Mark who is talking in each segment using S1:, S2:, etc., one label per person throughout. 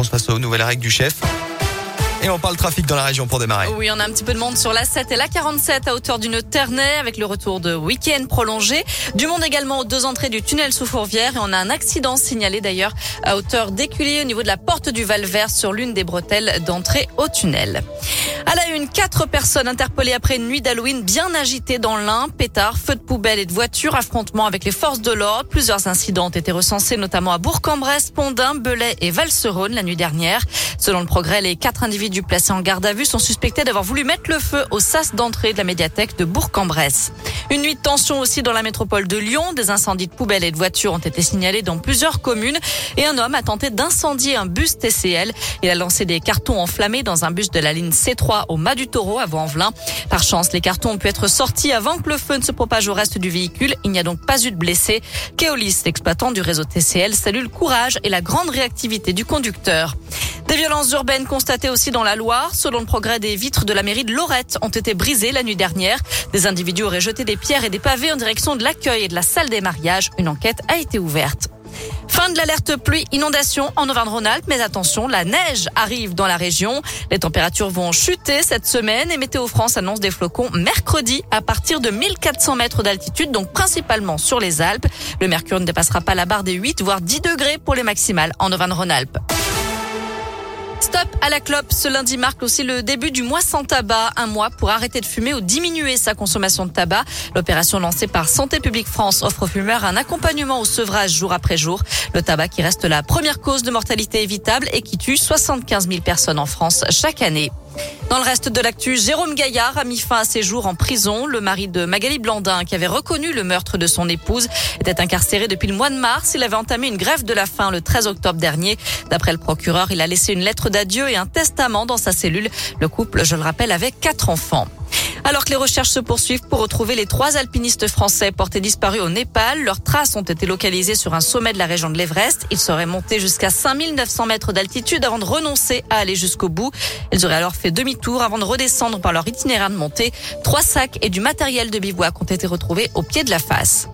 S1: réponse face aux nouvelles règles du chef. Et on parle trafic dans la région pour démarrer.
S2: Oui, on a un petit peu de monde sur la 7 et la 47 à hauteur d'une Ternay avec le retour de week-end prolongé. Du monde également aux deux entrées du tunnel sous Fourvière et on a un accident signalé d'ailleurs à hauteur d'Écully au niveau de la porte du Val-Vert sur l'une des bretelles d'entrée au tunnel. À la une, quatre personnes interpellées après une nuit d'Halloween bien agitée dans l'Ain. Pétards, feux de poubelle et de voitures, affrontements avec les forces de l'ordre. Plusieurs incidents ont été recensés, notamment à Bourg-en-Bresse, Pondin, Belay et Valserone la nuit dernière. Selon le progrès, les quatre individus placés en garde à vue sont suspectés d'avoir voulu mettre le feu au sas d'entrée de la médiathèque de Bourg-en-Bresse. Une nuit de tension aussi dans la métropole de Lyon. Des incendies de poubelles et de voitures ont été signalés dans plusieurs communes et un homme a tenté d'incendier un bus TCL. Il a lancé des cartons enflammés dans un bus de la ligne C3 au Mas du Taureau à Vaux-en-Velin. Par chance, les cartons ont pu être sortis avant que le feu ne se propage au reste du véhicule. Il n'y a donc pas eu de blessés. Keolis, l'exploitant du réseau TCL, salue le courage et la grande réactivité du conducteur. Des violences urbaines constatées aussi dans la Loire. Selon le progrès, des vitres de la mairie de Lorette ont été brisées la nuit dernière. Des individus auraient jeté des pierres et des pavés en direction de l'accueil et de la salle des mariages. Une enquête a été ouverte. Fin de l'alerte pluie inondation en Auvergne-Rhône-Alpes, mais attention, la neige arrive dans la région. Les températures vont chuter cette semaine et Météo France annonce des flocons mercredi à partir de 1400 mètres d'altitude, donc principalement sur les Alpes. Le mercure ne dépassera pas la barre des 8 voire 10 degrés pour les maximales en Auvergne-Rhône-Alpes. Stop à la clope. Ce lundi marque aussi le début du mois sans tabac. Un mois pour arrêter de fumer ou diminuer sa consommation de tabac. L'opération lancée par Santé publique France offre aux fumeurs un accompagnement au sevrage jour après jour. Le tabac qui reste la première cause de mortalité évitable et qui tue 75 000 personnes en France chaque année. Dans le reste de l'actu, Jérôme Gaillard a mis fin à ses jours en prison. Le mari de Magali Blandin, qui avait reconnu le meurtre de son épouse, était incarcéré depuis le mois de mars. Il avait entamé une grève de la faim le 13 octobre dernier. D'après le procureur, il a laissé une lettre d'adieu et un testament dans sa cellule. Le couple, je le rappelle, avait quatre enfants. Alors que les recherches se poursuivent pour retrouver les trois alpinistes français portés disparus au Népal, leurs traces ont été localisées sur un sommet de la région de l'Everest. Ils seraient montés jusqu'à 5900 mètres d'altitude avant de renoncer à aller jusqu'au bout. Ils auraient alors fait demi-tour avant de redescendre par leur itinéraire de montée. Trois sacs et du matériel de bivouac ont été retrouvés au pied de la face.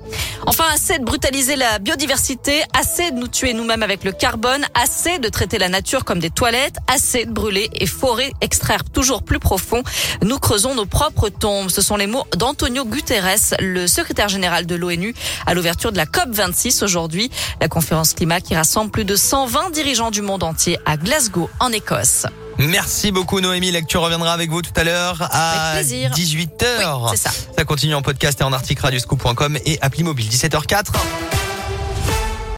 S2: Enfin, assez de brutaliser la biodiversité, assez de nous tuer nous-mêmes avec le carbone, assez de traiter la nature comme des toilettes, assez de brûler et forer, extraire toujours plus profond. Nous creusons nos propres tombes. Ce sont les mots d'Antonio Guterres, le secrétaire général de l'ONU, à l'ouverture de la COP 26 aujourd'hui, la conférence climat qui rassemble plus de 120 dirigeants du monde entier à Glasgow, en Écosse.
S1: Merci beaucoup Noémie. Lecture reviendra avec vous tout à l'heure à 18h.
S2: Oui, c'est ça.
S1: Ça continue en podcast et en article radioscoop.com et appli mobile 17h04.